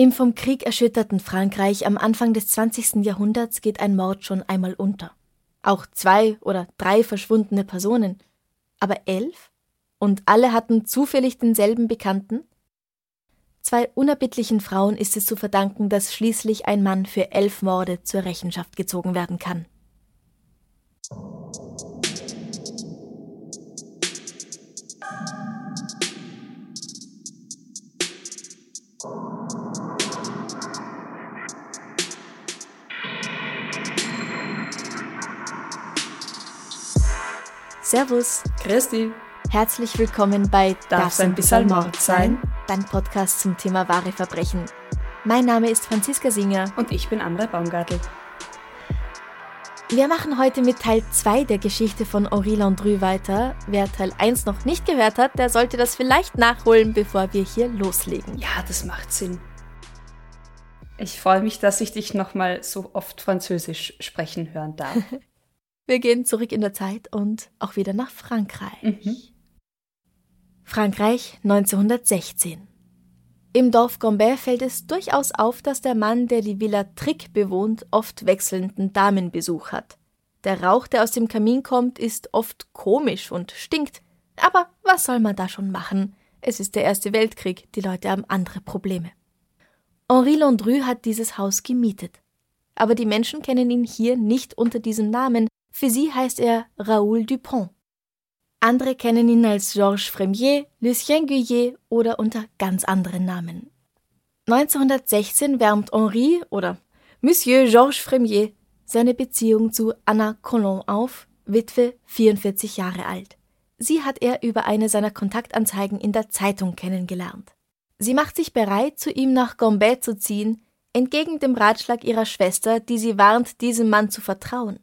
Im vom Krieg erschütterten Frankreich am Anfang des 20. Jahrhunderts geht ein Mord schon einmal unter. Auch zwei oder drei verschwundene Personen. Aber elf? Und alle hatten zufällig denselben Bekannten? Zwei unerbittlichen Frauen ist es zu verdanken, dass schließlich ein Mann für elf Morde zur Rechenschaft gezogen werden kann. Servus. Christi. Herzlich willkommen bei Darf's ein bisschen Mord sein? Dein Podcast zum Thema wahre Verbrechen. Mein Name ist Franziska Singer. Und ich bin Amre Baumgartel. Wir machen heute mit Teil 2 der Geschichte von Henri Landru weiter. Wer Teil 1 noch nicht gehört hat, der sollte das vielleicht nachholen, bevor wir hier loslegen. Ja, das macht Sinn. Ich freue mich, dass ich dich nochmal so oft Französisch sprechen hören darf. Wir gehen zurück in der Zeit und auch wieder nach Frankreich. Mhm. Frankreich 1916. Im Dorf Gombert fällt es durchaus auf, dass der Mann, der die Villa Trick bewohnt, oft wechselnden Damenbesuch hat. Der Rauch, der aus dem Kamin kommt, ist oft komisch und stinkt. Aber was soll man da schon machen? Es ist der Erste Weltkrieg, die Leute haben andere Probleme. Henri Landru hat dieses Haus gemietet. Aber die Menschen kennen ihn hier nicht unter diesem Namen, für sie heißt er Raoul Dupont. Andere kennen ihn als Georges Fremier, Lucien Guyet oder unter ganz anderen Namen. 1916 wärmt Henri oder Monsieur Georges Fremier seine Beziehung zu Anna Collomb auf, Witwe, 44 Jahre alt. Sie hat er über eine seiner Kontaktanzeigen in der Zeitung kennengelernt. Sie macht sich bereit, zu ihm nach Gambet zu ziehen, entgegen dem Ratschlag ihrer Schwester, die sie warnt, diesem Mann zu vertrauen.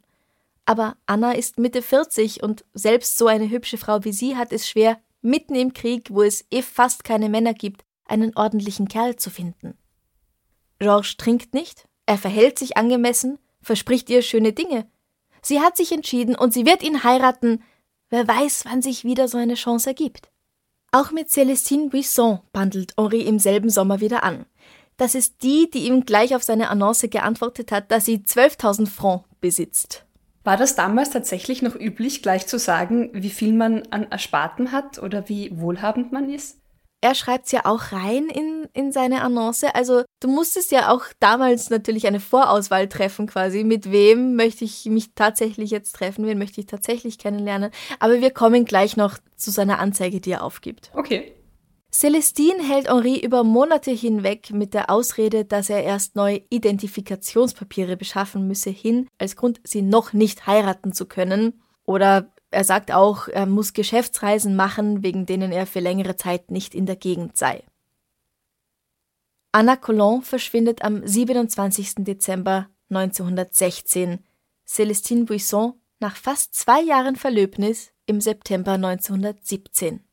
Aber Anna ist Mitte 40 und selbst so eine hübsche Frau wie sie hat es schwer, mitten im Krieg, wo es eh fast keine Männer gibt, einen ordentlichen Kerl zu finden. Georges trinkt nicht, er verhält sich angemessen, verspricht ihr schöne Dinge. Sie hat sich entschieden und sie wird ihn heiraten. Wer weiß, wann sich wieder so eine Chance ergibt. Auch mit Célestine Buisson bandelt Henri im selben Sommer wieder an. Das ist die, die ihm gleich auf seine Annonce geantwortet hat, dass sie 12.000 Francs besitzt. War das damals tatsächlich noch üblich, gleich zu sagen, wie viel man an Ersparten hat oder wie wohlhabend man ist? Er schreibt es ja auch rein in, in seine Annonce. Also du musstest ja auch damals natürlich eine Vorauswahl treffen quasi. Mit wem möchte ich mich tatsächlich jetzt treffen? Wen möchte ich tatsächlich kennenlernen? Aber wir kommen gleich noch zu seiner Anzeige, die er aufgibt. Okay. Celestine hält Henri über Monate hinweg mit der Ausrede, dass er erst neue Identifikationspapiere beschaffen müsse, hin, als Grund, sie noch nicht heiraten zu können. Oder er sagt auch, er muss Geschäftsreisen machen, wegen denen er für längere Zeit nicht in der Gegend sei. Anna Collomb verschwindet am 27. Dezember 1916, Celestine Buisson nach fast zwei Jahren Verlöbnis im September 1917.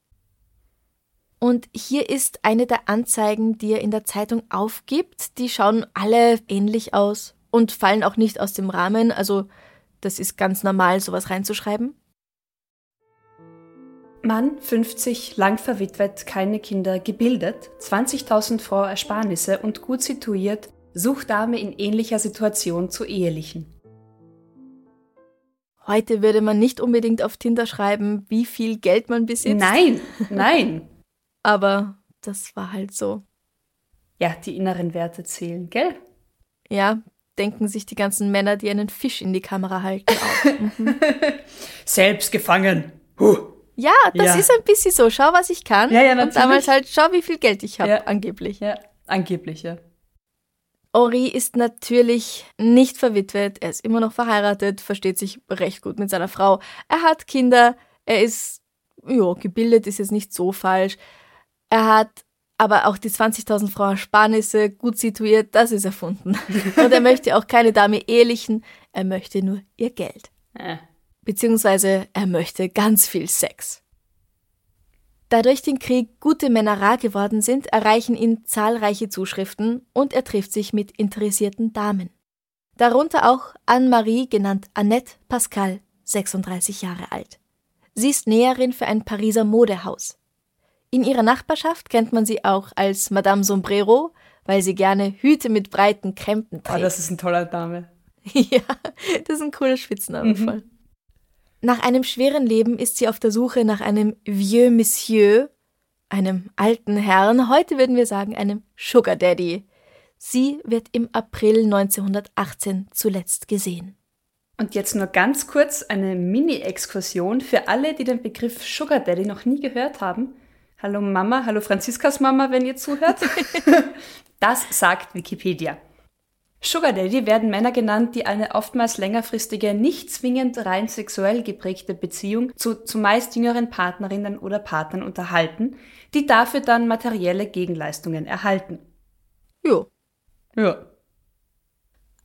Und hier ist eine der Anzeigen, die er in der Zeitung aufgibt. Die schauen alle ähnlich aus und fallen auch nicht aus dem Rahmen. Also das ist ganz normal, sowas reinzuschreiben. Mann, 50, lang verwitwet, keine Kinder, gebildet, 20.000 Francs Ersparnisse und gut situiert, sucht Dame in ähnlicher Situation zu ehelichen. Heute würde man nicht unbedingt auf Tinder schreiben, wie viel Geld man besitzt. Nein, nein. Aber das war halt so. Ja, die inneren Werte zählen, gell? Ja, denken sich die ganzen Männer, die einen Fisch in die Kamera halten. Auch. Mhm. Selbst gefangen. Huh. Ja, das Ja. ist ein bisschen so. Schau, was ich kann. Ja, ja, Und natürlich. damals halt, schau, wie viel Geld ich habe, Ja. angeblich. Ja, angeblich, ja. Henri ist natürlich nicht verwitwet. Er ist immer noch verheiratet, versteht sich recht gut mit seiner Frau. Er hat Kinder. Er ist ja, gebildet ist jetzt nicht so falsch. Er hat aber auch die 20.000 Franc Ersparnisse gut situiert, das ist erfunden. Und er möchte auch keine Dame ehelichen, er möchte nur ihr Geld. Äh. Beziehungsweise er möchte ganz viel Sex. Da durch den Krieg gute Männer rar geworden sind, erreichen ihn zahlreiche Zuschriften und er trifft sich mit interessierten Damen. Darunter auch Anne-Marie, genannt Annette Pascal, 36 Jahre alt. Sie ist Näherin für ein Pariser Modehaus. In ihrer Nachbarschaft kennt man sie auch als Madame Sombrero, weil sie gerne Hüte mit breiten Krempen trägt. Oh, das ist ein toller Dame. ja, das ist ein cooler Spitzname mhm. voll. Nach einem schweren Leben ist sie auf der Suche nach einem Vieux Monsieur, einem alten Herrn, heute würden wir sagen einem Sugar Daddy. Sie wird im April 1918 zuletzt gesehen. Und jetzt nur ganz kurz eine Mini-Exkursion für alle, die den Begriff Sugar Daddy noch nie gehört haben. Hallo Mama, hallo Franziskas Mama, wenn ihr zuhört. das sagt Wikipedia. Sugar Daddy werden Männer genannt, die eine oftmals längerfristige, nicht zwingend rein sexuell geprägte Beziehung zu zumeist jüngeren Partnerinnen oder Partnern unterhalten, die dafür dann materielle Gegenleistungen erhalten. Jo. Ja.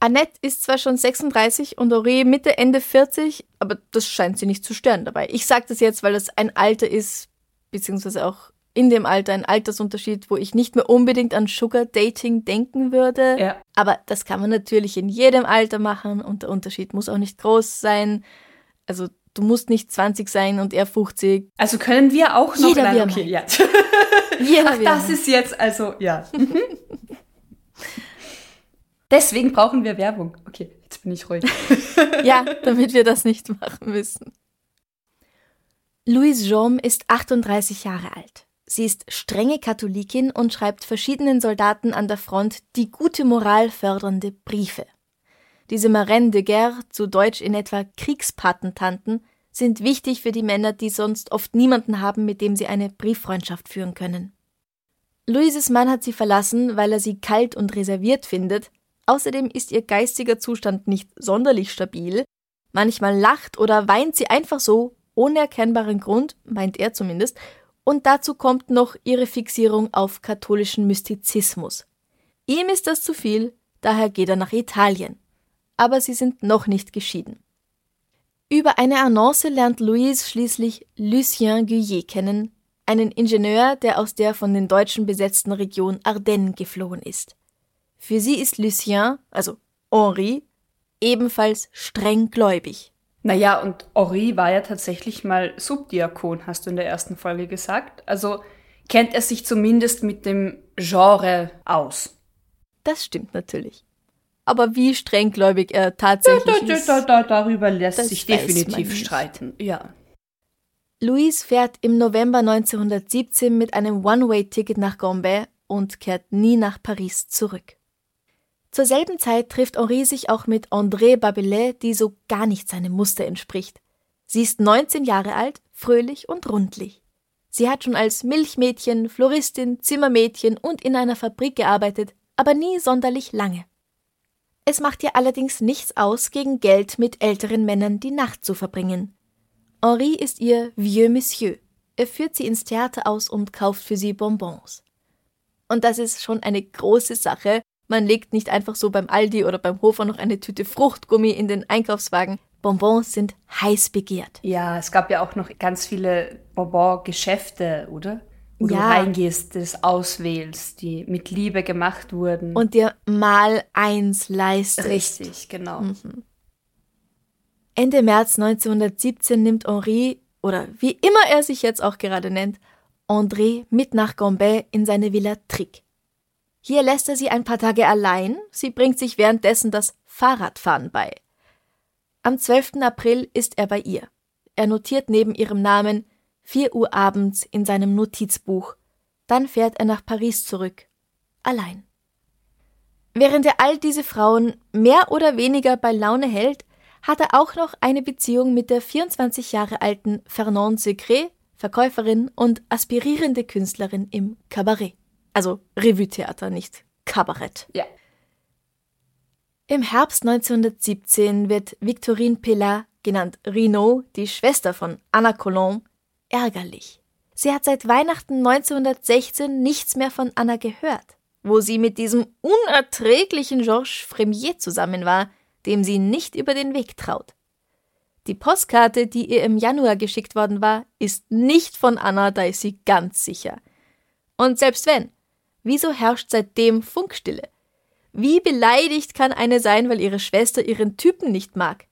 Annette ist zwar schon 36 und Auré Mitte, Ende 40, aber das scheint sie nicht zu stören dabei. Ich sage das jetzt, weil das ein Alter ist, beziehungsweise auch in dem Alter ein Altersunterschied, wo ich nicht mehr unbedingt an Sugar Dating denken würde. Ja. Aber das kann man natürlich in jedem Alter machen und der Unterschied muss auch nicht groß sein. Also du musst nicht 20 sein und er 50. Also können wir auch noch Jeder nein, okay, ja. Jeder Ach, das ist jetzt also ja. Deswegen brauchen wir Werbung. Okay, jetzt bin ich ruhig. ja, damit wir das nicht machen müssen. Louise Jaume ist 38 Jahre alt. Sie ist strenge Katholikin und schreibt verschiedenen Soldaten an der Front die gute Moral fördernde Briefe. Diese Marraine de Guerre, zu Deutsch in etwa Kriegspatentanten, sind wichtig für die Männer, die sonst oft niemanden haben, mit dem sie eine Brieffreundschaft führen können. Louises Mann hat sie verlassen, weil er sie kalt und reserviert findet. Außerdem ist ihr geistiger Zustand nicht sonderlich stabil. Manchmal lacht oder weint sie einfach so, ohne erkennbaren Grund, meint er zumindest, und dazu kommt noch ihre Fixierung auf katholischen Mystizismus. Ihm ist das zu viel, daher geht er nach Italien. Aber sie sind noch nicht geschieden. Über eine Annonce lernt Louise schließlich Lucien Guyet kennen, einen Ingenieur, der aus der von den Deutschen besetzten Region Ardennes geflohen ist. Für sie ist Lucien, also Henri, ebenfalls streng gläubig. Naja, und Henri war ja tatsächlich mal Subdiakon, hast du in der ersten Folge gesagt. Also kennt er sich zumindest mit dem Genre aus. Das stimmt natürlich. Aber wie strenggläubig er tatsächlich da, da, ist. Da, da, darüber lässt sich definitiv streiten. Ja. Louise fährt im November 1917 mit einem One-Way-Ticket nach Gambais und kehrt nie nach Paris zurück. Zur selben Zeit trifft Henri sich auch mit André Babelet, die so gar nicht seinem Muster entspricht. Sie ist 19 Jahre alt, fröhlich und rundlich. Sie hat schon als Milchmädchen, Floristin, Zimmermädchen und in einer Fabrik gearbeitet, aber nie sonderlich lange. Es macht ihr allerdings nichts aus, gegen Geld mit älteren Männern die Nacht zu verbringen. Henri ist ihr Vieux Monsieur. Er führt sie ins Theater aus und kauft für sie Bonbons. Und das ist schon eine große Sache, man legt nicht einfach so beim Aldi oder beim Hofer noch eine Tüte Fruchtgummi in den Einkaufswagen. Bonbons sind heiß begehrt. Ja, es gab ja auch noch ganz viele Bonbon-Geschäfte, oder? Wo ja. du reingehst, das auswählst, die mit Liebe gemacht wurden. Und dir mal eins leistest. Richtig, genau. Mhm. Ende März 1917 nimmt Henri, oder wie immer er sich jetzt auch gerade nennt, André mit nach Gambais in seine Villa Trick. Hier lässt er sie ein paar Tage allein, sie bringt sich währenddessen das Fahrradfahren bei. Am 12. April ist er bei ihr. Er notiert neben ihrem Namen 4 Uhr abends in seinem Notizbuch. Dann fährt er nach Paris zurück. Allein. Während er all diese Frauen mehr oder weniger bei Laune hält, hat er auch noch eine Beziehung mit der 24 Jahre alten Fernand Secret, Verkäuferin und aspirierende Künstlerin im Kabarett. Also Revue-Theater, nicht Kabarett. Ja. Im Herbst 1917 wird Victorine Pellat, genannt Rino, die Schwester von Anna Colomb, ärgerlich. Sie hat seit Weihnachten 1916 nichts mehr von Anna gehört, wo sie mit diesem unerträglichen Georges Fremier zusammen war, dem sie nicht über den Weg traut. Die Postkarte, die ihr im Januar geschickt worden war, ist nicht von Anna, da ist sie ganz sicher. Und selbst wenn, wieso herrscht seitdem Funkstille? Wie beleidigt kann eine sein, weil ihre Schwester ihren Typen nicht mag?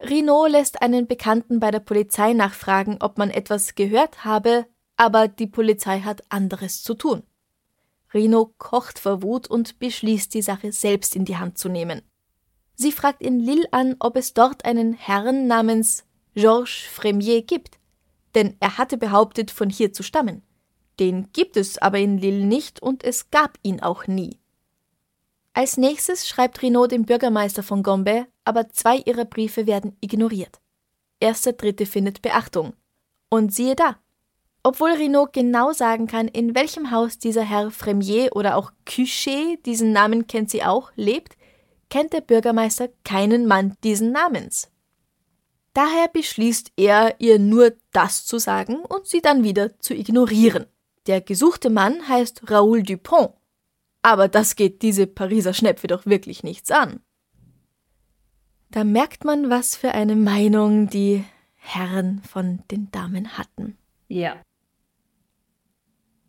Rino lässt einen Bekannten bei der Polizei nachfragen, ob man etwas gehört habe, aber die Polizei hat anderes zu tun. Rino kocht vor Wut und beschließt, die Sache selbst in die Hand zu nehmen. Sie fragt in Lille an, ob es dort einen Herrn namens Georges Fremier gibt, denn er hatte behauptet, von hier zu stammen. Den gibt es aber in Lille nicht und es gab ihn auch nie. Als nächstes schreibt Renaud dem Bürgermeister von Gombe, aber zwei ihrer Briefe werden ignoriert. Erster Dritte findet Beachtung. Und siehe da. Obwohl Renaud genau sagen kann, in welchem Haus dieser Herr Fremier oder auch Cuchet, diesen Namen kennt sie auch, lebt, kennt der Bürgermeister keinen Mann diesen Namens. Daher beschließt er, ihr nur das zu sagen und sie dann wieder zu ignorieren. Der gesuchte Mann heißt Raoul Dupont aber das geht diese Pariser Schnepfe doch wirklich nichts an. Da merkt man, was für eine Meinung die Herren von den Damen hatten. Ja.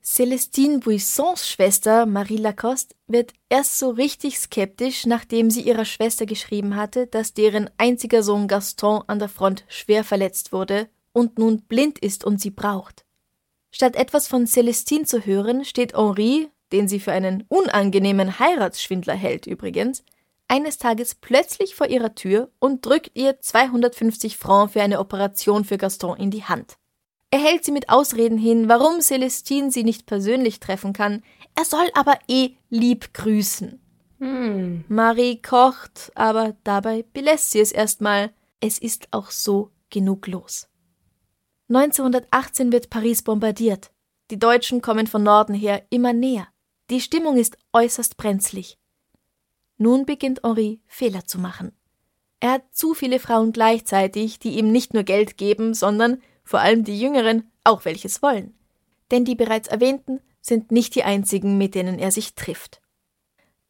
Celestine Buissons Schwester Marie Lacoste wird erst so richtig skeptisch, nachdem sie ihrer Schwester geschrieben hatte, dass deren einziger Sohn Gaston an der Front schwer verletzt wurde und nun blind ist und sie braucht. Statt etwas von Celestine zu hören, steht Henri, den sie für einen unangenehmen Heiratsschwindler hält übrigens, eines Tages plötzlich vor ihrer Tür und drückt ihr 250 Francs für eine Operation für Gaston in die Hand. Er hält sie mit Ausreden hin, warum Celestine sie nicht persönlich treffen kann, er soll aber eh lieb grüßen. Hm. Marie kocht, aber dabei belässt sie es erstmal. Es ist auch so genug los. 1918 wird Paris bombardiert. Die Deutschen kommen von Norden her immer näher. Die Stimmung ist äußerst brenzlig. Nun beginnt Henri Fehler zu machen. Er hat zu viele Frauen gleichzeitig, die ihm nicht nur Geld geben, sondern vor allem die Jüngeren auch welches wollen. Denn die bereits erwähnten sind nicht die einzigen, mit denen er sich trifft.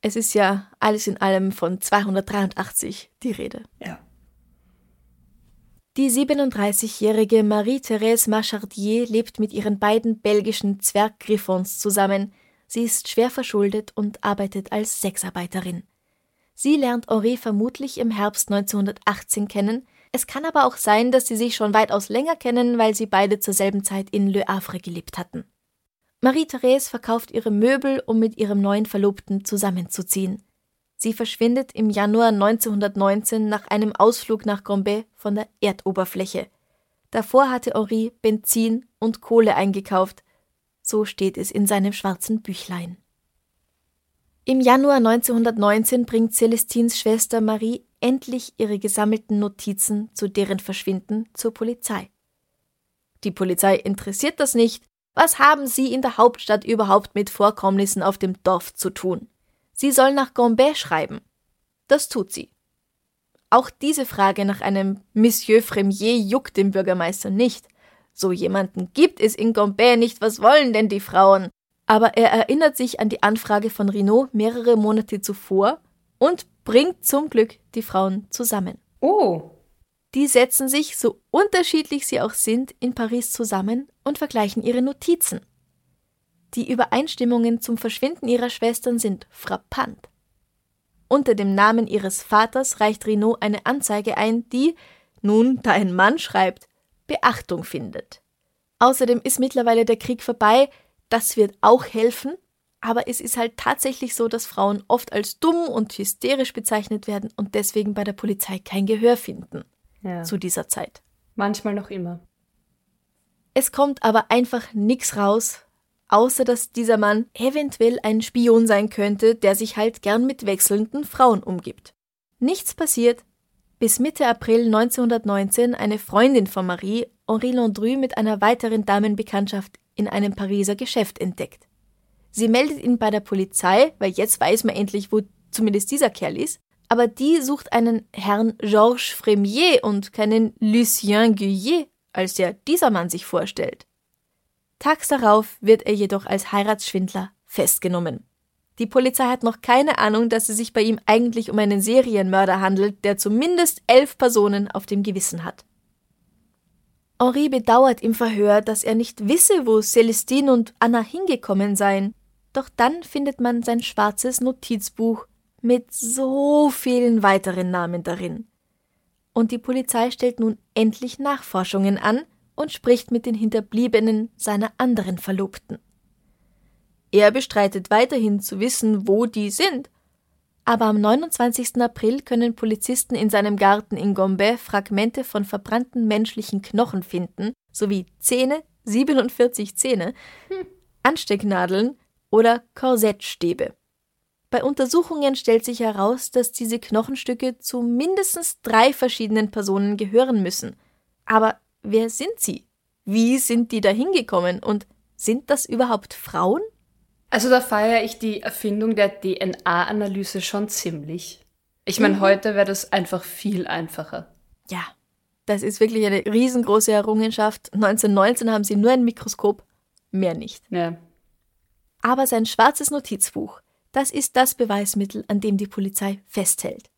Es ist ja alles in allem von 283 die Rede. Ja. Die 37-jährige Marie-Thérèse Machardier lebt mit ihren beiden belgischen Zwerggriffons zusammen, Sie ist schwer verschuldet und arbeitet als Sexarbeiterin. Sie lernt Henri vermutlich im Herbst 1918 kennen. Es kann aber auch sein, dass sie sich schon weitaus länger kennen, weil sie beide zur selben Zeit in Le Havre gelebt hatten. Marie-Therese verkauft ihre Möbel, um mit ihrem neuen Verlobten zusammenzuziehen. Sie verschwindet im Januar 1919 nach einem Ausflug nach Gombe von der Erdoberfläche. Davor hatte Henri Benzin und Kohle eingekauft, so steht es in seinem schwarzen Büchlein. Im Januar 1919 bringt Celestins Schwester Marie endlich ihre gesammelten Notizen zu deren Verschwinden zur Polizei. Die Polizei interessiert das nicht. Was haben Sie in der Hauptstadt überhaupt mit Vorkommnissen auf dem Dorf zu tun? Sie soll nach Gombe schreiben. Das tut sie. Auch diese Frage nach einem Monsieur Fremier juckt dem Bürgermeister nicht. So jemanden gibt es in Gombe nicht, was wollen denn die Frauen? Aber er erinnert sich an die Anfrage von Rino mehrere Monate zuvor und bringt zum Glück die Frauen zusammen. Oh. Die setzen sich, so unterschiedlich sie auch sind, in Paris zusammen und vergleichen ihre Notizen. Die Übereinstimmungen zum Verschwinden ihrer Schwestern sind frappant. Unter dem Namen ihres Vaters reicht Renault eine Anzeige ein, die, nun, da ein Mann schreibt, Beachtung findet. Außerdem ist mittlerweile der Krieg vorbei, das wird auch helfen, aber es ist halt tatsächlich so, dass Frauen oft als dumm und hysterisch bezeichnet werden und deswegen bei der Polizei kein Gehör finden. Ja. Zu dieser Zeit. Manchmal noch immer. Es kommt aber einfach nichts raus, außer dass dieser Mann eventuell ein Spion sein könnte, der sich halt gern mit wechselnden Frauen umgibt. Nichts passiert, bis Mitte April 1919 eine Freundin von Marie, Henri Landru, mit einer weiteren Damenbekanntschaft in einem Pariser Geschäft entdeckt. Sie meldet ihn bei der Polizei, weil jetzt weiß man endlich, wo zumindest dieser Kerl ist, aber die sucht einen Herrn Georges Fremier und keinen Lucien Guyet, als der dieser Mann sich vorstellt. Tags darauf wird er jedoch als Heiratsschwindler festgenommen. Die Polizei hat noch keine Ahnung, dass es sich bei ihm eigentlich um einen Serienmörder handelt, der zumindest elf Personen auf dem Gewissen hat. Henri bedauert im Verhör, dass er nicht wisse, wo Celestine und Anna hingekommen seien. Doch dann findet man sein schwarzes Notizbuch mit so vielen weiteren Namen darin. Und die Polizei stellt nun endlich Nachforschungen an und spricht mit den Hinterbliebenen seiner anderen Verlobten. Er bestreitet weiterhin zu wissen, wo die sind. Aber am 29. April können Polizisten in seinem Garten in Gombe Fragmente von verbrannten menschlichen Knochen finden, sowie Zähne, 47 Zähne, hm. Anstecknadeln oder Korsettstäbe. Bei Untersuchungen stellt sich heraus, dass diese Knochenstücke zu mindestens drei verschiedenen Personen gehören müssen. Aber wer sind sie? Wie sind die da hingekommen? Und sind das überhaupt Frauen? Also da feiere ich die Erfindung der DNA-Analyse schon ziemlich. Ich meine, mhm. heute wäre das einfach viel einfacher. Ja, das ist wirklich eine riesengroße Errungenschaft. 1919 haben sie nur ein Mikroskop, mehr nicht. Ja. Aber sein schwarzes Notizbuch, das ist das Beweismittel, an dem die Polizei festhält.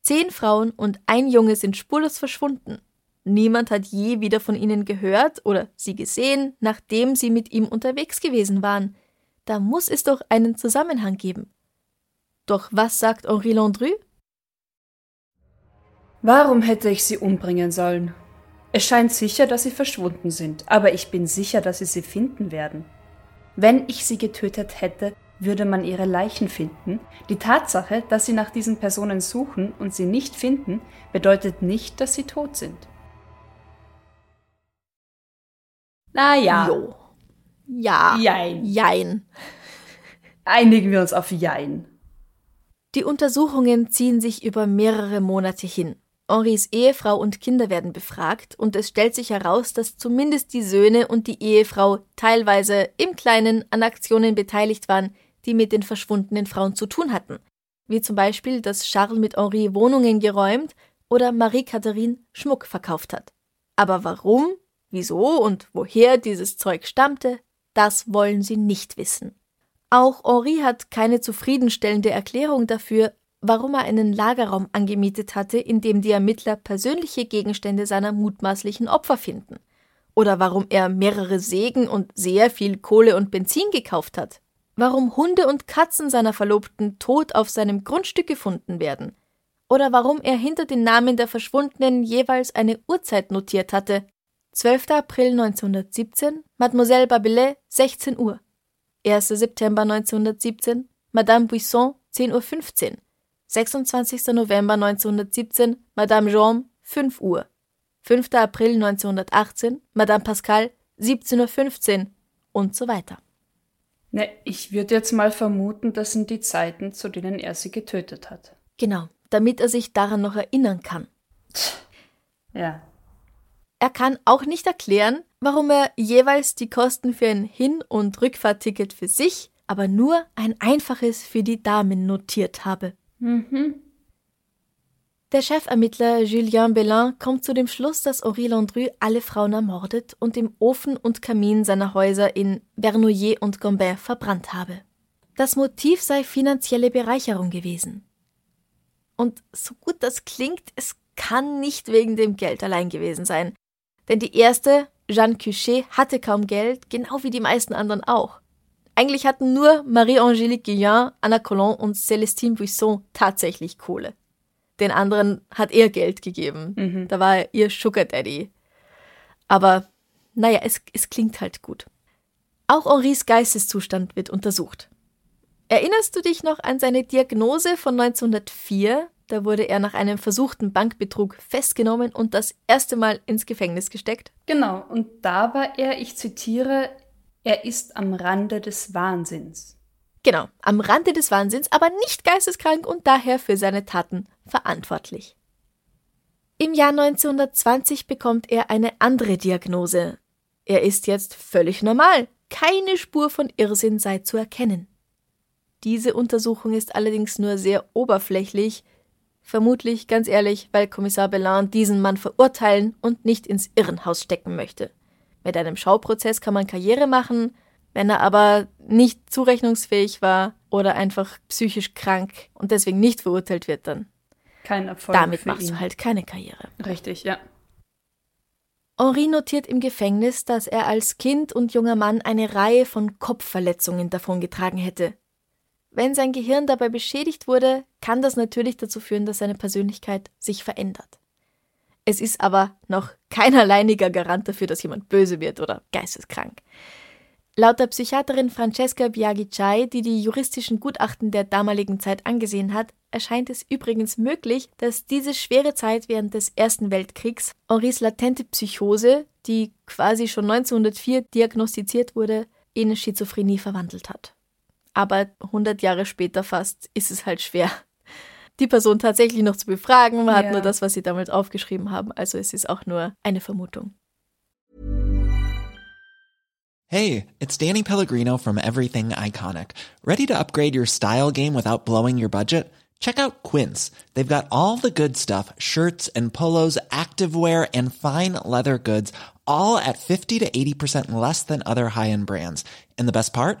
Zehn Frauen und ein Junge sind spurlos verschwunden. Niemand hat je wieder von ihnen gehört oder sie gesehen, nachdem sie mit ihm unterwegs gewesen waren. Da muss es doch einen Zusammenhang geben. Doch was sagt Henri Landru? Warum hätte ich sie umbringen sollen? Es scheint sicher, dass sie verschwunden sind, aber ich bin sicher, dass sie sie finden werden. Wenn ich sie getötet hätte, würde man ihre Leichen finden. Die Tatsache, dass sie nach diesen Personen suchen und sie nicht finden, bedeutet nicht, dass sie tot sind. Naja. Jo. Ja. Jein. Jein. Einigen wir uns auf Jein. Die Untersuchungen ziehen sich über mehrere Monate hin. Henris Ehefrau und Kinder werden befragt und es stellt sich heraus, dass zumindest die Söhne und die Ehefrau teilweise im Kleinen an Aktionen beteiligt waren, die mit den verschwundenen Frauen zu tun hatten, wie zum Beispiel, dass Charles mit Henri Wohnungen geräumt oder Marie-Catherine Schmuck verkauft hat. Aber warum, wieso und woher dieses Zeug stammte, das wollen sie nicht wissen. Auch Henri hat keine zufriedenstellende Erklärung dafür, warum er einen Lagerraum angemietet hatte, in dem die Ermittler persönliche Gegenstände seiner mutmaßlichen Opfer finden. Oder warum er mehrere Sägen und sehr viel Kohle und Benzin gekauft hat. Warum Hunde und Katzen seiner Verlobten tot auf seinem Grundstück gefunden werden. Oder warum er hinter den Namen der Verschwundenen jeweils eine Uhrzeit notiert hatte, 12. April 1917, Mademoiselle Babelet, 16 Uhr. 1. September 1917, Madame Buisson, 10.15 Uhr. 26. November 1917, Madame Jean, 5 Uhr. 5. April 1918, Madame Pascal, 17.15 Uhr und so weiter. Ne, ich würde jetzt mal vermuten, das sind die Zeiten, zu denen er sie getötet hat. Genau, damit er sich daran noch erinnern kann. Ja, er kann auch nicht erklären, warum er jeweils die Kosten für ein Hin- und Rückfahrticket für sich, aber nur ein einfaches für die Damen notiert habe. Mhm. Der Chefermittler Julien Bellin kommt zu dem Schluss, dass Henri Landru alle Frauen ermordet und im Ofen und Kamin seiner Häuser in Vernouillet und Gombert verbrannt habe. Das Motiv sei finanzielle Bereicherung gewesen. Und so gut das klingt, es kann nicht wegen dem Geld allein gewesen sein. Denn die erste, Jeanne Cuchet, hatte kaum Geld, genau wie die meisten anderen auch. Eigentlich hatten nur Marie-Angélique Guillain, Anna Collin und Célestine Buisson tatsächlich Kohle. Den anderen hat er Geld gegeben. Mhm. Da war er ihr Sugar Daddy. Aber naja, es, es klingt halt gut. Auch Henris Geisteszustand wird untersucht. Erinnerst du dich noch an seine Diagnose von 1904, da wurde er nach einem versuchten Bankbetrug festgenommen und das erste Mal ins Gefängnis gesteckt. Genau, und da war er, ich zitiere, er ist am Rande des Wahnsinns. Genau, am Rande des Wahnsinns, aber nicht geisteskrank und daher für seine Taten verantwortlich. Im Jahr 1920 bekommt er eine andere Diagnose. Er ist jetzt völlig normal. Keine Spur von Irrsinn sei zu erkennen. Diese Untersuchung ist allerdings nur sehr oberflächlich, Vermutlich, ganz ehrlich, weil Kommissar Belland diesen Mann verurteilen und nicht ins Irrenhaus stecken möchte. Mit einem Schauprozess kann man Karriere machen, wenn er aber nicht zurechnungsfähig war oder einfach psychisch krank und deswegen nicht verurteilt wird, dann. Kein Erfolg. Damit machst du halt keine Karriere. Richtig, ja. Henri notiert im Gefängnis, dass er als Kind und junger Mann eine Reihe von Kopfverletzungen davongetragen hätte. Wenn sein Gehirn dabei beschädigt wurde, kann das natürlich dazu führen, dass seine Persönlichkeit sich verändert. Es ist aber noch kein alleiniger Garant dafür, dass jemand böse wird oder geisteskrank. Laut der Psychiaterin Francesca Biagicai, die die juristischen Gutachten der damaligen Zeit angesehen hat, erscheint es übrigens möglich, dass diese schwere Zeit während des Ersten Weltkriegs Henris latente Psychose, die quasi schon 1904 diagnostiziert wurde, in Schizophrenie verwandelt hat. Aber 100 Jahre später fast ist es halt schwer, die Person tatsächlich noch zu befragen. Man ja. hat nur das, was sie damals aufgeschrieben haben. Also es ist auch nur eine Vermutung. Hey, it's Danny Pellegrino from Everything Iconic. Ready to upgrade your style game without blowing your budget? Check out Quince. They've got all the good stuff shirts and polos, activewear, and fine leather goods, all at 50 to 80% less than other high end brands. And the best part?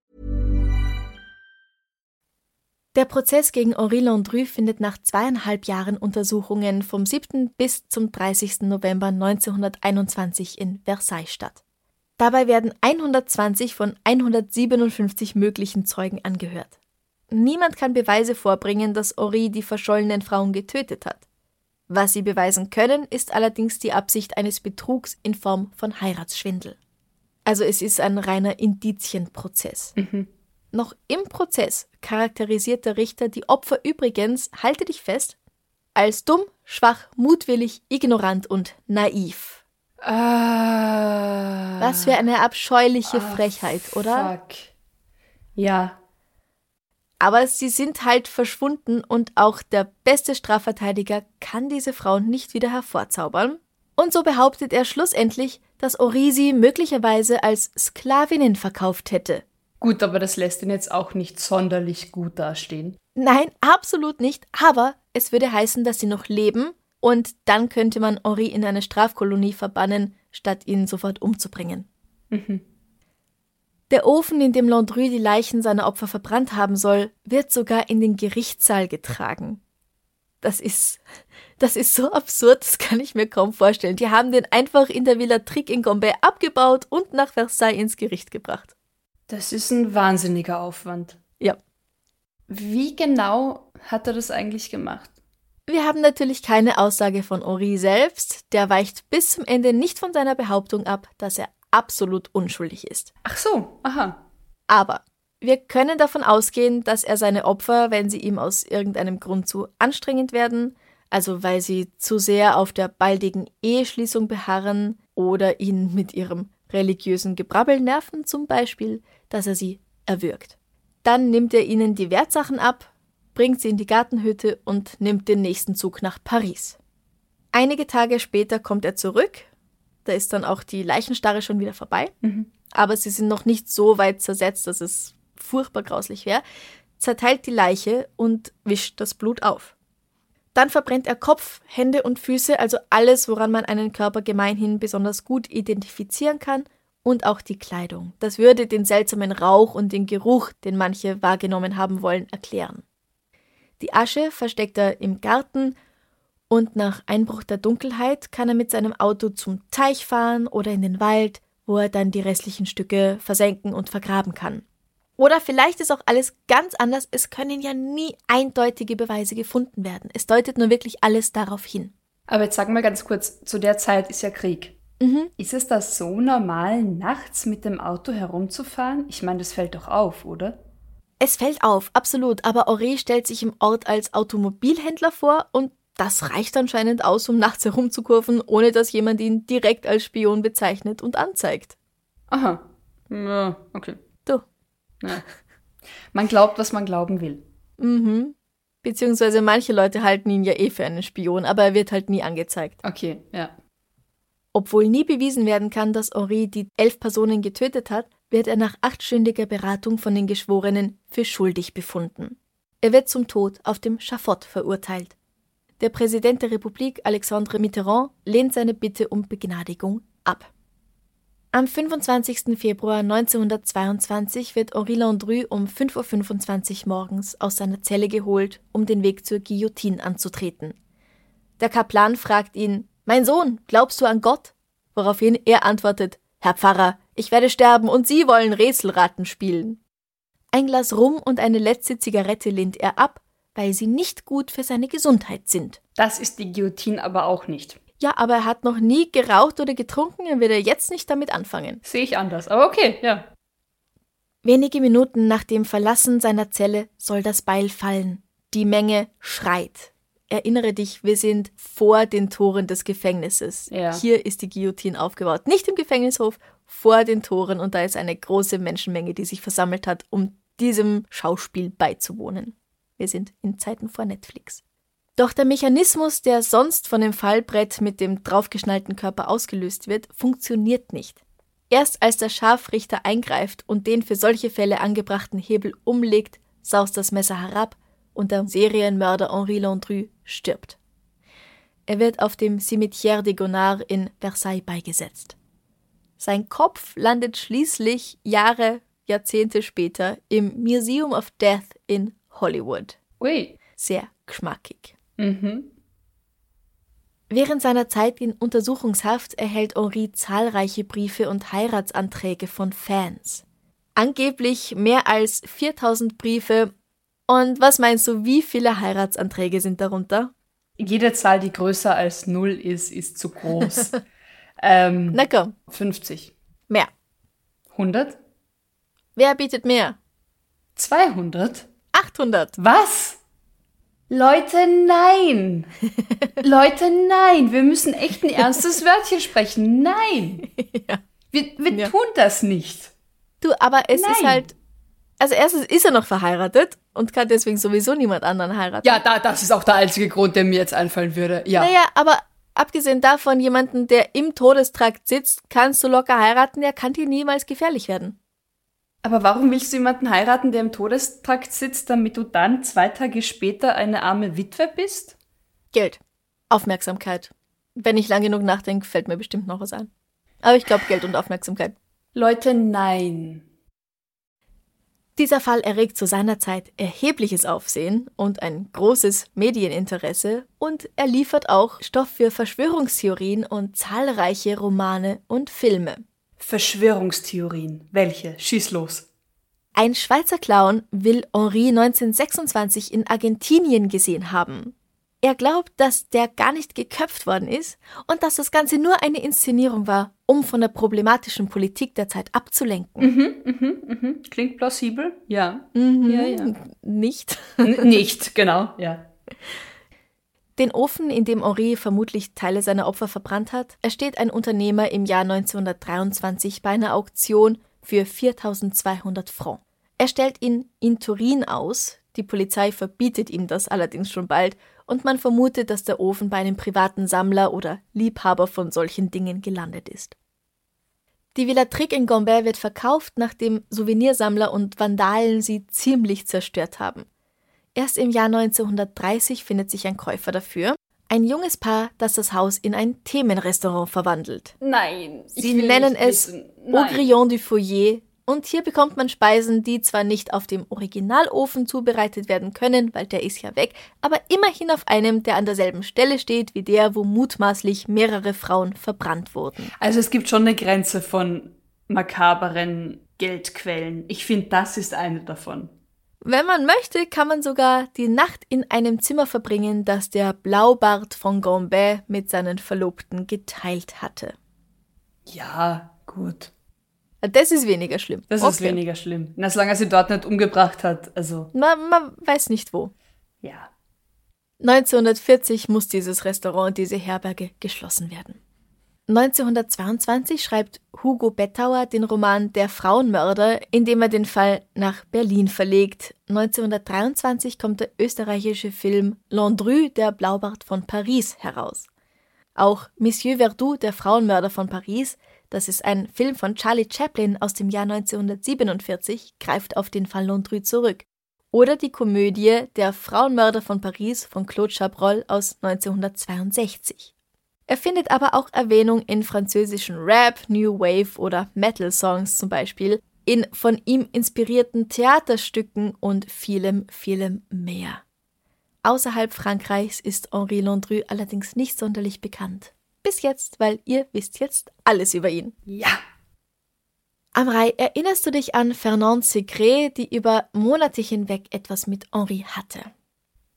Der Prozess gegen Henri Landru findet nach zweieinhalb Jahren Untersuchungen vom 7. bis zum 30. November 1921 in Versailles statt. Dabei werden 120 von 157 möglichen Zeugen angehört. Niemand kann Beweise vorbringen, dass Henri die verschollenen Frauen getötet hat. Was sie beweisen können, ist allerdings die Absicht eines Betrugs in Form von Heiratsschwindel. Also es ist ein reiner Indizienprozess. Mhm. Noch im Prozess charakterisiert der Richter die Opfer übrigens, halte dich fest, als dumm, schwach, mutwillig, ignorant und naiv. Ah. Was für eine abscheuliche ah, Frechheit, oder? Fuck. Ja. Aber sie sind halt verschwunden und auch der beste Strafverteidiger kann diese Frauen nicht wieder hervorzaubern. Und so behauptet er schlussendlich, dass Orisi möglicherweise als Sklavinnen verkauft hätte. Gut, aber das lässt ihn jetzt auch nicht sonderlich gut dastehen. Nein, absolut nicht. Aber es würde heißen, dass sie noch leben und dann könnte man Henri in eine Strafkolonie verbannen, statt ihn sofort umzubringen. Mhm. Der Ofen, in dem Landru die Leichen seiner Opfer verbrannt haben soll, wird sogar in den Gerichtssaal getragen. Das ist, das ist so absurd, das kann ich mir kaum vorstellen. Die haben den einfach in der Villa Trick in Gombe abgebaut und nach Versailles ins Gericht gebracht. Das ist ein wahnsinniger Aufwand. Ja. Wie genau hat er das eigentlich gemacht? Wir haben natürlich keine Aussage von Ori selbst. Der weicht bis zum Ende nicht von seiner Behauptung ab, dass er absolut unschuldig ist. Ach so, aha. Aber wir können davon ausgehen, dass er seine Opfer, wenn sie ihm aus irgendeinem Grund zu anstrengend werden, also weil sie zu sehr auf der baldigen Eheschließung beharren oder ihn mit ihrem religiösen Gebrabbel nerven, zum Beispiel, dass er sie erwürgt. Dann nimmt er ihnen die Wertsachen ab, bringt sie in die Gartenhütte und nimmt den nächsten Zug nach Paris. Einige Tage später kommt er zurück, da ist dann auch die Leichenstarre schon wieder vorbei, mhm. aber sie sind noch nicht so weit zersetzt, dass es furchtbar grauslich wäre, zerteilt die Leiche und wischt das Blut auf. Dann verbrennt er Kopf, Hände und Füße, also alles, woran man einen Körper gemeinhin besonders gut identifizieren kann, und auch die Kleidung. Das würde den seltsamen Rauch und den Geruch, den manche wahrgenommen haben wollen, erklären. Die Asche versteckt er im Garten und nach Einbruch der Dunkelheit kann er mit seinem Auto zum Teich fahren oder in den Wald, wo er dann die restlichen Stücke versenken und vergraben kann. Oder vielleicht ist auch alles ganz anders. Es können ja nie eindeutige Beweise gefunden werden. Es deutet nur wirklich alles darauf hin. Aber jetzt sag mal ganz kurz, zu der Zeit ist ja Krieg. Mhm. Ist es da so normal, nachts mit dem Auto herumzufahren? Ich meine, das fällt doch auf, oder? Es fällt auf, absolut. Aber Ore stellt sich im Ort als Automobilhändler vor und das reicht anscheinend aus, um nachts herumzukurven, ohne dass jemand ihn direkt als Spion bezeichnet und anzeigt. Aha. Ja, okay. Du. Ja. Man glaubt, was man glauben will. Mhm. Beziehungsweise manche Leute halten ihn ja eh für einen Spion, aber er wird halt nie angezeigt. Okay, ja. Obwohl nie bewiesen werden kann, dass Henri die elf Personen getötet hat, wird er nach achtstündiger Beratung von den Geschworenen für schuldig befunden. Er wird zum Tod auf dem Schafott verurteilt. Der Präsident der Republik, Alexandre Mitterrand, lehnt seine Bitte um Begnadigung ab. Am 25. Februar 1922 wird Henri Landru um 5.25 Uhr morgens aus seiner Zelle geholt, um den Weg zur Guillotine anzutreten. Der Kaplan fragt ihn, Mein Sohn, glaubst du an Gott? Woraufhin er antwortet, Herr Pfarrer, ich werde sterben und Sie wollen Rätselraten spielen. Ein Glas Rum und eine letzte Zigarette lehnt er ab, weil sie nicht gut für seine Gesundheit sind. Das ist die Guillotine aber auch nicht. Ja, aber er hat noch nie geraucht oder getrunken, er wird er jetzt nicht damit anfangen. Sehe ich anders, aber okay, ja. Wenige Minuten nach dem Verlassen seiner Zelle soll das Beil fallen. Die Menge schreit. Erinnere dich, wir sind vor den Toren des Gefängnisses. Ja. Hier ist die Guillotine aufgebaut. Nicht im Gefängnishof, vor den Toren und da ist eine große Menschenmenge, die sich versammelt hat, um diesem Schauspiel beizuwohnen. Wir sind in Zeiten vor Netflix. Doch der Mechanismus, der sonst von dem Fallbrett mit dem draufgeschnallten Körper ausgelöst wird, funktioniert nicht. Erst als der Scharfrichter eingreift und den für solche Fälle angebrachten Hebel umlegt, saust das Messer herab und der Serienmörder Henri Landru stirbt. Er wird auf dem Cimetière des Gonards in Versailles beigesetzt. Sein Kopf landet schließlich Jahre, Jahrzehnte später im Museum of Death in Hollywood. Ui. Sehr geschmackig. Mhm. Während seiner Zeit in Untersuchungshaft erhält Henri zahlreiche Briefe und Heiratsanträge von Fans. Angeblich mehr als 4000 Briefe. Und was meinst du, wie viele Heiratsanträge sind darunter? Jede Zahl, die größer als 0 ist, ist zu groß. ähm, Na komm, 50. mehr. 100? Wer bietet mehr? 200? 800. Was? Leute, nein! Leute, nein! Wir müssen echt ein ernstes Wörtchen sprechen. Nein! Ja. Wir, wir Ja. tun das nicht. Du, aber es ist Nein. halt. Also erstens ist er noch verheiratet und kann deswegen sowieso niemand anderen heiraten. Ja, da, das ist auch der einzige Grund, der mir jetzt einfallen würde. Ja. Naja, aber abgesehen davon, jemanden, der im Todestrakt sitzt, kannst du locker heiraten, der kann dir niemals gefährlich werden. Aber warum willst du jemanden heiraten, der im Todestrakt sitzt, damit du dann zwei Tage später eine arme Witwe bist? Geld. Aufmerksamkeit. Wenn ich lang genug nachdenke, fällt mir bestimmt noch was ein. Aber ich glaube Geld und Aufmerksamkeit. Leute, nein. Dieser Fall erregt zu seiner Zeit erhebliches Aufsehen und ein großes Medieninteresse und er liefert auch Stoff für Verschwörungstheorien und zahlreiche Romane und Filme. Verschwörungstheorien. Welche? Schieß los. Ein Schweizer Clown will Henri 1926 in Argentinien gesehen haben. Er glaubt, dass der gar nicht geköpft worden ist und dass das Ganze nur eine Inszenierung war, um von der problematischen Politik der Zeit abzulenken. Mhm, klingt plausibel. Ja. Mhm. Ja, ja. Nicht. N nicht, genau. Ja. Den Ofen, in dem Henri vermutlich Teile seiner Opfer verbrannt hat, ersteht ein Unternehmer im Jahr 1923 bei einer Auktion für 4200 Francs. Er stellt ihn in Turin aus, die Polizei verbietet ihm das allerdings schon bald und man vermutet, dass der Ofen bei einem privaten Sammler oder Liebhaber von solchen Dingen gelandet ist. Die Villa Trick in Gambert wird verkauft, nachdem Souvenirsammler und Vandalen sie ziemlich zerstört haben. Erst im Jahr 1930 findet sich ein Käufer dafür. Ein junges Paar, das das Haus in ein Themenrestaurant verwandelt. Nein. Sie nennen nicht es. Augrillon du Foyer und hier bekommt man Speisen, die zwar nicht auf dem Originalofen zubereitet werden können, weil der ist ja weg, aber immerhin auf einem, der an derselben Stelle steht wie der, wo mutmaßlich mehrere Frauen verbrannt wurden. Also es gibt schon eine Grenze von makaberen Geldquellen. Ich finde, das ist eine davon. Wenn man möchte, kann man sogar die Nacht in einem Zimmer verbringen, das der Blaubart von Gambet mit seinen Verlobten geteilt hatte. Ja, gut. Das ist weniger schlimm. Das ist weniger schlimm. Na, solange er sie dort nicht umgebracht hat, also. Man, man weiß nicht wo. Ja. 1940 muss dieses Restaurant, diese Herberge geschlossen werden. 1922 schreibt Hugo Bettauer den Roman Der Frauenmörder, in dem er den Fall nach Berlin verlegt. 1923 kommt der österreichische Film Landru, der Blaubart von Paris, heraus. Auch Monsieur Verdoux, der Frauenmörder von Paris, das ist ein Film von Charlie Chaplin aus dem Jahr 1947, greift auf den Fall Landru zurück. Oder die Komödie Der Frauenmörder von Paris von Claude Chabrol aus 1962. Er findet aber auch Erwähnung in französischen Rap, New Wave oder Metal-Songs zum Beispiel, in von ihm inspirierten Theaterstücken und vielem, vielem mehr. Außerhalb Frankreichs ist Henri Landru allerdings nicht sonderlich bekannt. Bis jetzt, weil ihr wisst jetzt alles über ihn. Ja. Amrei, erinnerst du dich an Fernand Segret, die über Monate hinweg etwas mit Henri hatte?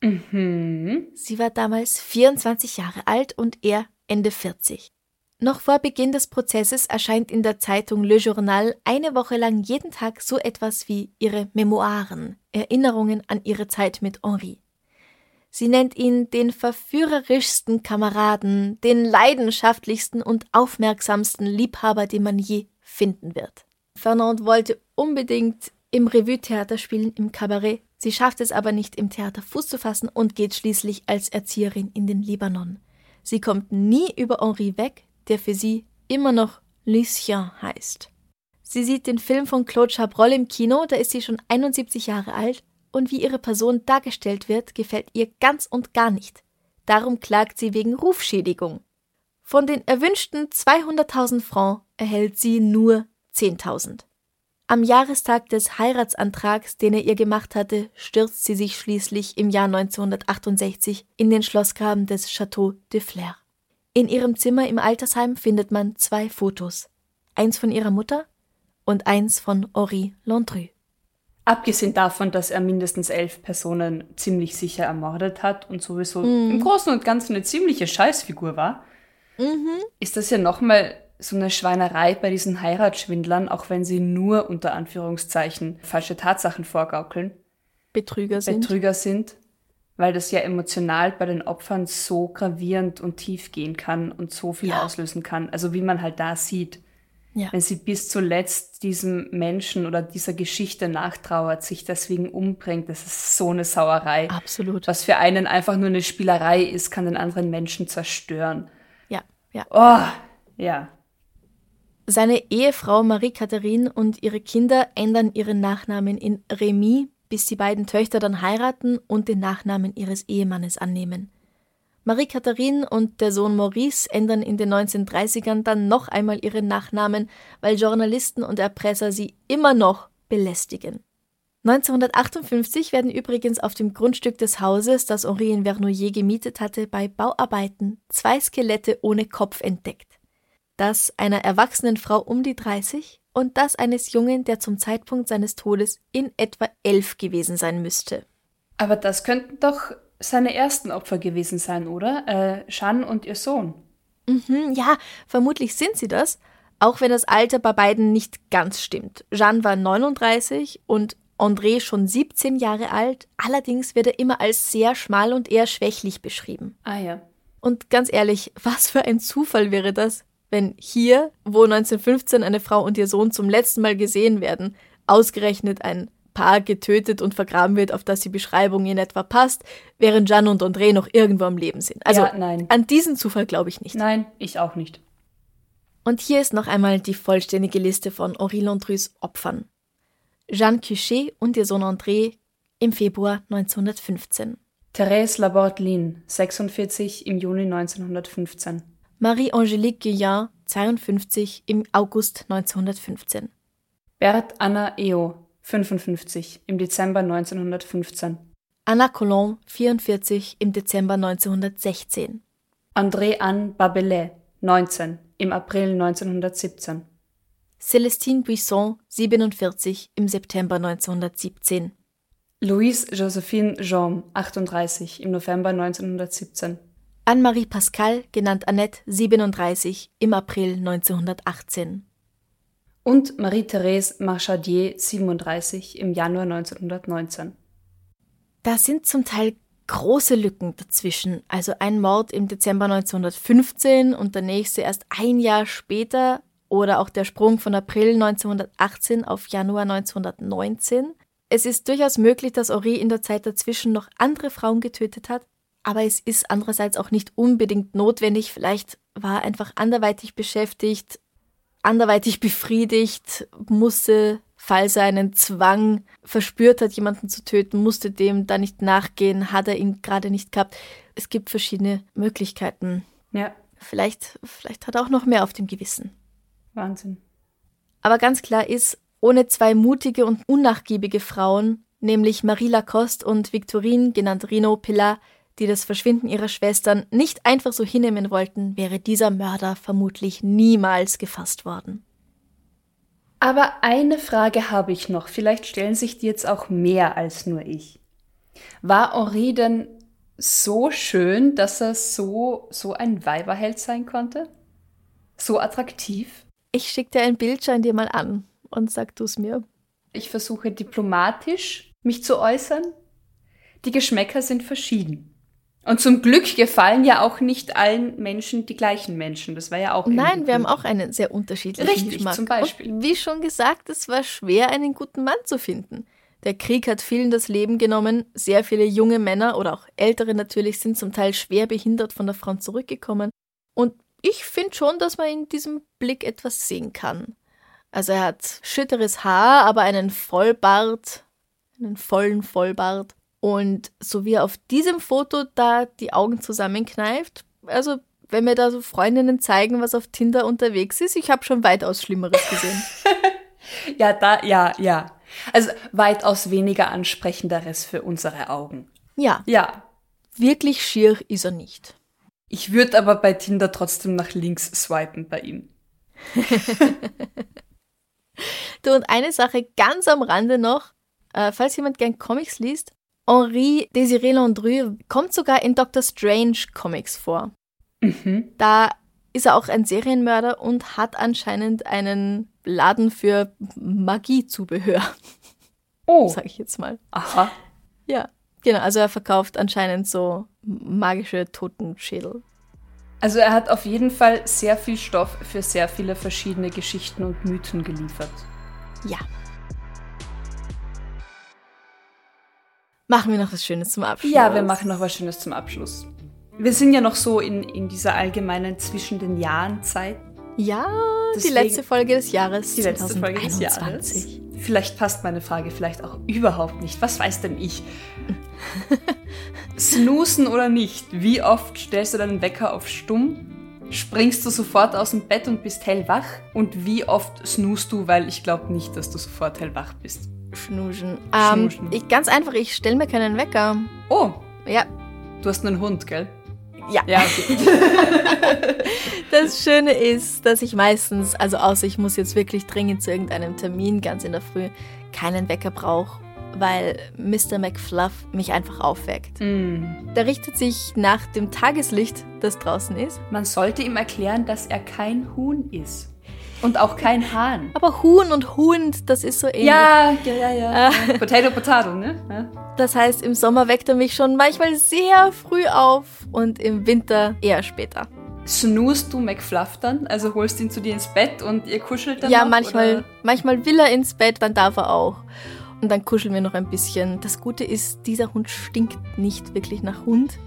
Mhm. Sie war damals 24 Jahre alt und er Ende 40. Noch vor Beginn des Prozesses erscheint in der Zeitung Le Journal eine Woche lang jeden Tag so etwas wie ihre Memoiren, Erinnerungen an ihre Zeit mit Henri. Sie nennt ihn den verführerischsten Kameraden, den leidenschaftlichsten und aufmerksamsten Liebhaber, den man je finden wird. Fernand wollte unbedingt im Revue-Theater spielen, im Kabarett. Sie schafft es aber nicht, im Theater Fuß zu fassen und geht schließlich als Erzieherin in den Libanon. Sie kommt nie über Henri weg, der für sie immer noch Lucien heißt. Sie sieht den Film von Claude Chabrol im Kino, da ist sie schon 71 Jahre alt, und wie ihre Person dargestellt wird, gefällt ihr ganz und gar nicht. Darum klagt sie wegen Rufschädigung. Von den erwünschten 200.000 Francs erhält sie nur 10.000. Am Jahrestag des Heiratsantrags, den er ihr gemacht hatte, stürzt sie sich schließlich im Jahr 1968 in den Schlossgraben des Château de Flers. In ihrem Zimmer im Altersheim findet man zwei Fotos. Eins von ihrer Mutter und eins von Henri Landru. Abgesehen davon, dass er mindestens elf Personen ziemlich sicher ermordet hat und sowieso mm. im Großen und Ganzen eine ziemliche Scheißfigur war, mhm. ist das ja nochmal so eine Schweinerei bei diesen Heiratsschwindlern, auch wenn sie nur unter Anführungszeichen falsche Tatsachen vorgaukeln. Betrüger sind. Betrüger sind, weil das ja emotional bei den Opfern so gravierend und tief gehen kann und so viel ja. auslösen kann. Also wie man halt da sieht. Ja. Wenn sie bis zuletzt diesem Menschen oder dieser Geschichte nachtrauert, sich deswegen umbringt, das ist so eine Sauerei. Absolut. Was für einen einfach nur eine Spielerei ist, kann den anderen Menschen zerstören. Ja, ja. Oh, ja. Seine Ehefrau Marie-Catherine und ihre Kinder ändern ihren Nachnamen in Remy, bis die beiden Töchter dann heiraten und den Nachnamen ihres Ehemannes annehmen. Marie-Catherine und der Sohn Maurice ändern in den 1930ern dann noch einmal ihren Nachnamen, weil Journalisten und Erpresser sie immer noch belästigen. 1958 werden übrigens auf dem Grundstück des Hauses, das Henri in Vernouillet gemietet hatte, bei Bauarbeiten zwei Skelette ohne Kopf entdeckt das einer erwachsenen Frau um die 30 und das eines Jungen, der zum Zeitpunkt seines Todes in etwa elf gewesen sein müsste. Aber das könnten doch seine ersten Opfer gewesen sein, oder? Äh, Jeanne und ihr Sohn. Mhm, ja, vermutlich sind sie das, auch wenn das Alter bei beiden nicht ganz stimmt. Jeanne war 39 und André schon 17 Jahre alt, allerdings wird er immer als sehr schmal und eher schwächlich beschrieben. Ah ja. Und ganz ehrlich, was für ein Zufall wäre das, wenn hier, wo 1915 eine Frau und ihr Sohn zum letzten Mal gesehen werden, ausgerechnet ein Paar getötet und vergraben wird, auf das die Beschreibung in etwa passt, während Jeanne und André noch irgendwo am Leben sind. Also ja, nein. an diesen Zufall glaube ich nicht. Nein, ich auch nicht. Und hier ist noch einmal die vollständige Liste von Henri Landrus Opfern. Jeanne Cuchet und ihr Sohn André im Februar 1915. Thérèse Laborde-Lin, 46 im Juni 1915. Marie-Angélique Guillain, 52, im August 1915. Bert Anna Eo, 55, im Dezember 1915. Anna Colomb, 44, im Dezember 1916. André Anne Babelet, 19, im April 1917. Celestine Buisson, 47, im September 1917. Louise Josephine Jean, 38, im November 1917. Anne-Marie Pascal, genannt Annette, 37, im April 1918. Und Marie-Thérèse Marchadier, 37, im Januar 1919. Da sind zum Teil große Lücken dazwischen. Also ein Mord im Dezember 1915 und der nächste erst ein Jahr später oder auch der Sprung von April 1918 auf Januar 1919. Es ist durchaus möglich, dass Henri in der Zeit dazwischen noch andere Frauen getötet hat, aber es ist andererseits auch nicht unbedingt notwendig. Vielleicht war er einfach anderweitig beschäftigt, anderweitig befriedigt, musste, falls er einen Zwang verspürt hat, jemanden zu töten, musste dem da nicht nachgehen, hat er ihn gerade nicht gehabt. Es gibt verschiedene Möglichkeiten. Ja. Vielleicht, vielleicht hat er auch noch mehr auf dem Gewissen. Wahnsinn. Aber ganz klar ist, ohne zwei mutige und unnachgiebige Frauen, nämlich Marie Lacoste und Victorine, genannt Rino Pilar, die das Verschwinden ihrer Schwestern nicht einfach so hinnehmen wollten, wäre dieser Mörder vermutlich niemals gefasst worden. Aber eine Frage habe ich noch. Vielleicht stellen sich die jetzt auch mehr als nur ich. War Henri denn so schön, dass er so, so ein Weiberheld sein konnte? So attraktiv? Ich schicke dir ein Bild, schau dir mal an und sag du es mir. Ich versuche diplomatisch mich zu äußern. Die Geschmäcker sind verschieden. Und zum Glück gefallen ja auch nicht allen Menschen die gleichen Menschen. Das war ja auch. Nein, wir haben auch einen sehr unterschiedlichen Richtig, Geschmack. zum Beispiel. Und wie schon gesagt, es war schwer, einen guten Mann zu finden. Der Krieg hat vielen das Leben genommen. Sehr viele junge Männer oder auch ältere natürlich sind zum Teil schwer behindert von der Front zurückgekommen. Und ich finde schon, dass man in diesem Blick etwas sehen kann. Also er hat schütteres Haar, aber einen Vollbart, einen vollen Vollbart. Und so wie er auf diesem Foto da die Augen zusammenkneift, also wenn mir da so Freundinnen zeigen, was auf Tinder unterwegs ist, ich habe schon weitaus Schlimmeres gesehen. ja, da, ja, ja. Also weitaus weniger ansprechenderes für unsere Augen. Ja. Ja. Wirklich schier ist er nicht. Ich würde aber bei Tinder trotzdem nach links swipen bei ihm. du, und eine Sache ganz am Rande noch, äh, falls jemand gern Comics liest, Henri Désiré Landru kommt sogar in Doctor Strange Comics vor. Mhm. Da ist er auch ein Serienmörder und hat anscheinend einen Laden für Magiezubehör. Oh. Sag ich jetzt mal. Aha. Ja, genau. Also er verkauft anscheinend so magische Totenschädel. Also er hat auf jeden Fall sehr viel Stoff für sehr viele verschiedene Geschichten und Mythen geliefert. Ja. Machen wir noch was Schönes zum Abschluss. Ja, wir machen noch was Schönes zum Abschluss. Wir sind ja noch so in, in dieser allgemeinen zwischen den Jahren Zeit. Ja, Deswegen- die letzte Folge des Jahres. Die letzte Folge des 2021. Jahres. Vielleicht passt meine Frage vielleicht auch überhaupt nicht. Was weiß denn ich? Snoosen oder nicht? Wie oft stellst du deinen Wecker auf stumm? Springst du sofort aus dem Bett und bist hellwach? Und wie oft snoost du, weil ich glaube nicht, dass du sofort hellwach bist? Schnuschen. Ähm, Schnuschen. ich, ganz einfach, ich stelle mir keinen Wecker. Oh, Ja, du hast einen Hund, gell? ja. Ja, okay. Das Schöne ist, dass ich meistens, also außer ich muss jetzt wirklich dringend zu irgendeinem Termin ganz in der Früh, keinen Wecker brauche, weil Mr. McFluff mich einfach aufweckt. Mm. Der richtet sich nach dem Tageslicht, das draußen ist. Man sollte ihm erklären, dass er kein Huhn ist. Und auch kein Hahn. Aber Huhn und Hund, das ist so ähnlich. Ja, ja, ja, ja. Potato, Potato, ne? Ja. Das heißt, im Sommer weckt er mich schon manchmal sehr früh auf und im Winter eher später. Snoost du McFluff dann? Also holst ihn zu dir ins Bett und ihr kuschelt dann ja, noch, manchmal, oder? manchmal will er ins Bett, dann darf er auch. Und dann kuscheln wir noch ein bisschen. Das Gute ist, dieser Hund stinkt nicht wirklich nach Hund.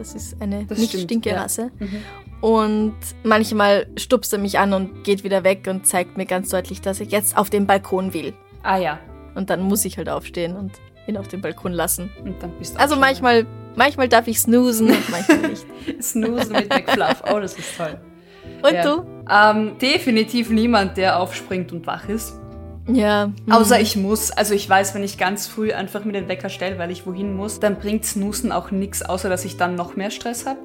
Das ist eine Das nicht stimmt, stinke ja. Rasse. Und manchmal stupst er mich an und geht wieder weg und zeigt mir ganz deutlich, dass er jetzt auf den Balkon will. Ah ja. Und dann muss ich halt aufstehen und ihn auf den Balkon lassen. Und dann bist du Also manchmal, manchmal darf ich snoosen und manchmal nicht. Snoosen mit McFluff. Oh, das ist toll. Und Ja. du? Ähm, definitiv niemand, der aufspringt und wach ist. Ja. hm. Außer ich muss. Also ich weiß, wenn ich ganz früh einfach mir den Wecker stelle, weil ich wohin muss, dann bringt Snoosen auch nichts, außer dass ich dann noch mehr Stress habe.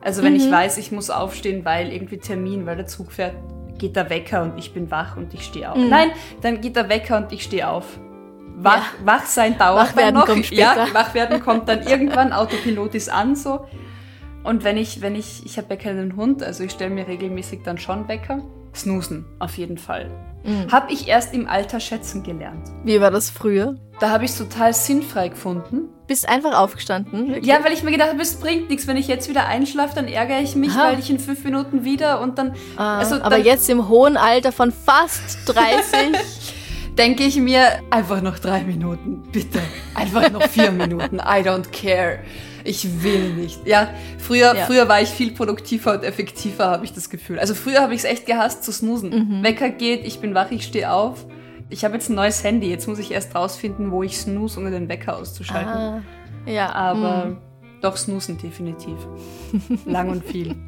Also wenn ich weiß, ich muss aufstehen, weil irgendwie Termin, weil der Zug fährt, geht der Wecker und ich bin wach und ich stehe auf. Nein, dann geht der Wecker und ich stehe auf. Wach, Ja. wach sein dauert Wach werden dann noch. kommt ja, später. wach werden kommt dann irgendwann, Autopilot ist an so. Und wenn ich, wenn ich, ich habe ja keinen Hund, also ich stelle mir regelmäßig dann schon Wecker. Snoosen, auf jeden Fall. Mhm. Habe ich erst im Alter schätzen gelernt. Wie war das früher? Da habe ich es total sinnfrei gefunden. Bist einfach aufgestanden? wirklich? Ja, weil ich mir gedacht habe, es bringt nichts. Wenn ich jetzt wieder einschlafe, dann ärgere ich mich, Aha. weil ich in fünf Minuten wieder und dann. Ah, also aber dann jetzt im hohen Alter von fast 30. denke ich mir, einfach noch drei Minuten, bitte. Einfach noch vier Minuten. I don't care. Ich will nicht. Ja, früher, Ja. früher war ich viel produktiver und effektiver, habe ich das Gefühl. Also früher habe ich es echt gehasst zu snoosen. Mhm. Wecker geht, ich bin wach, ich stehe auf. Ich habe jetzt ein neues Handy. Jetzt muss ich erst rausfinden, wo ich snooze, ohne den Wecker auszuschalten. ah, ja, Aber mm. doch snoosen definitiv. Lang und viel.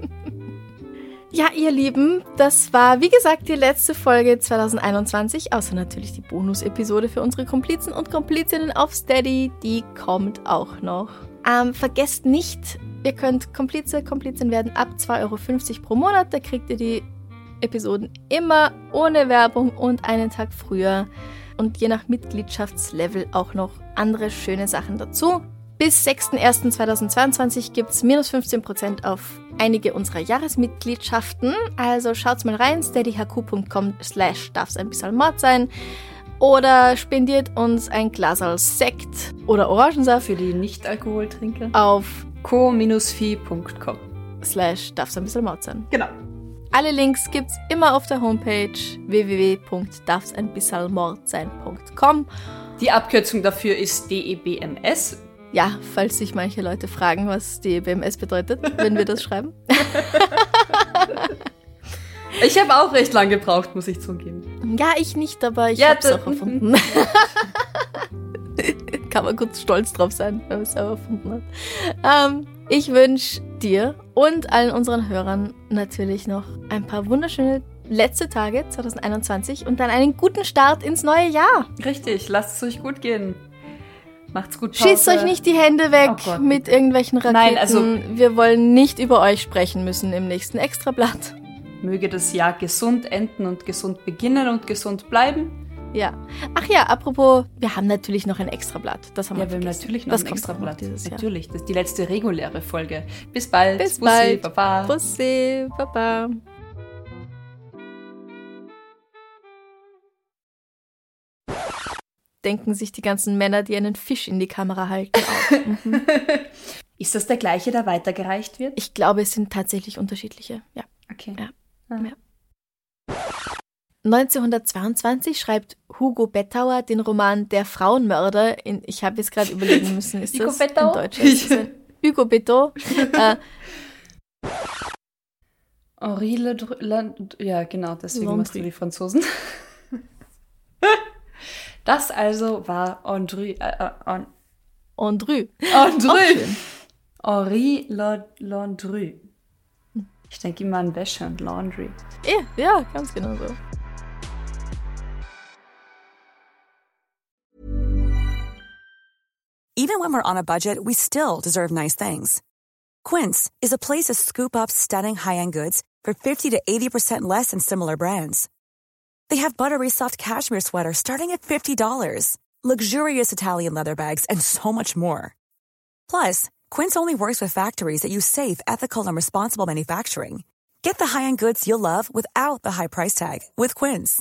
Ja, ihr Lieben, das war wie gesagt die letzte Folge 2021, außer natürlich die Bonus-Episode für unsere Komplizen und Komplizinnen auf Steady, die kommt auch noch. Ähm, vergesst nicht, ihr könnt Komplize, Komplizin werden ab 2,50 Euro pro Monat, da kriegt ihr die Episoden immer ohne Werbung und einen Tag früher und je nach Mitgliedschaftslevel auch noch andere schöne Sachen dazu. Bis 6.01.2022 gibt es minus 15% auf einige unserer Jahresmitgliedschaften. Also schaut mal rein, steadyhq.com slash darf's ein bisschen Mord sein. Oder spendiert uns ein Glas als Sekt oder Orangensaft Für die Nicht-Alkoholtrinker. auf co-fi.com. slash darf's ein bisschen Mord sein. Genau. Alle Links gibt's immer auf der Homepage www.darfseinbissalmordsein.com. Die Abkürzung dafür ist DEBMS. Ja, falls sich manche Leute fragen, was die BMS bedeutet, wenn wir das schreiben. Ich habe auch recht lang gebraucht, muss ich zugeben. Ja, ich nicht, aber ich Ja, hab's auch erfunden. Kann man kurz stolz drauf sein, wenn man es selber erfunden hat. Ähm, ich wünsche dir und allen unseren Hörern natürlich noch ein paar wunderschöne letzte Tage 2021 und dann einen guten Start ins neue Jahr. Richtig, lasst es euch gut gehen. Macht's gut. Pause. Schießt euch nicht die Hände weg Oh mit irgendwelchen Raketen. Nein, also- wir wollen nicht über euch sprechen müssen im nächsten Extrablatt. Möge das Jahr gesund enden und gesund beginnen und gesund bleiben. Ja. Ach ja, apropos, wir haben natürlich noch ein Extrablatt. Das haben Ja, wir wir haben natürlich noch das ein kommt extra auch noch. Natürlich, das ist die letzte reguläre Folge. Bis bald. Bis Bussi, bald. Baba. Bussi, Baba. Denken sich die ganzen Männer, die einen Fisch in die Kamera halten, auch. Mhm. Ist das der gleiche, der weitergereicht wird? Ich glaube, es sind tatsächlich unterschiedliche. Ja. Okay. Ja. 1922 schreibt Hugo Bettauer den Roman Der Frauenmörder. In, ich habe jetzt gerade überlegen müssen, ist Hugo das Bettauer? in Deutsch? Ist das ein Hugo Bettau. äh, Henri Le Dr- La- Ja, genau, deswegen Landry. machst du die Franzosen. Das also war André, äh, äh, An- André. André. Henri La- Landry. Ich denke immer an Wäsche und Laundry. Ja, ja, ganz genau so. Even when we're on a budget, we still deserve nice things. Quince is a place to scoop up stunning high-end goods for 50 to 80% less than similar brands. They have buttery soft cashmere sweaters starting at $50, luxurious Italian leather bags, and so much more. Plus, Quince only works with factories that use safe, ethical, and responsible manufacturing. Get the high-end goods you'll love without the high price tag with Quince.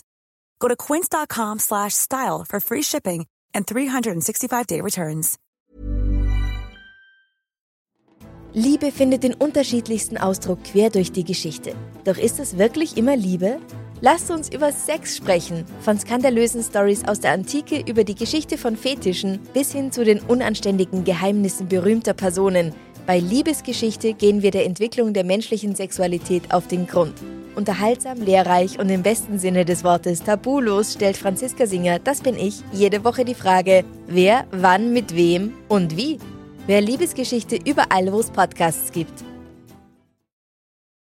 Go to quince.com slash style for free shipping and 365-day returns. Liebe findet den unterschiedlichsten Ausdruck quer durch die Geschichte. Doch ist es wirklich immer Liebe? Lasst uns über Sex sprechen. Von skandalösen Stories aus der Antike über die Geschichte von Fetischen bis hin zu den unanständigen Geheimnissen berühmter Personen. Bei Liebesgeschichte gehen wir der Entwicklung der menschlichen Sexualität auf den Grund. Unterhaltsam, lehrreich und im besten Sinne des Wortes tabulos stellt Franziska Singer, das bin ich, jede Woche die Frage, wer, wann, mit wem und wie. Wer Liebesgeschichte überall, wo es Podcasts gibt.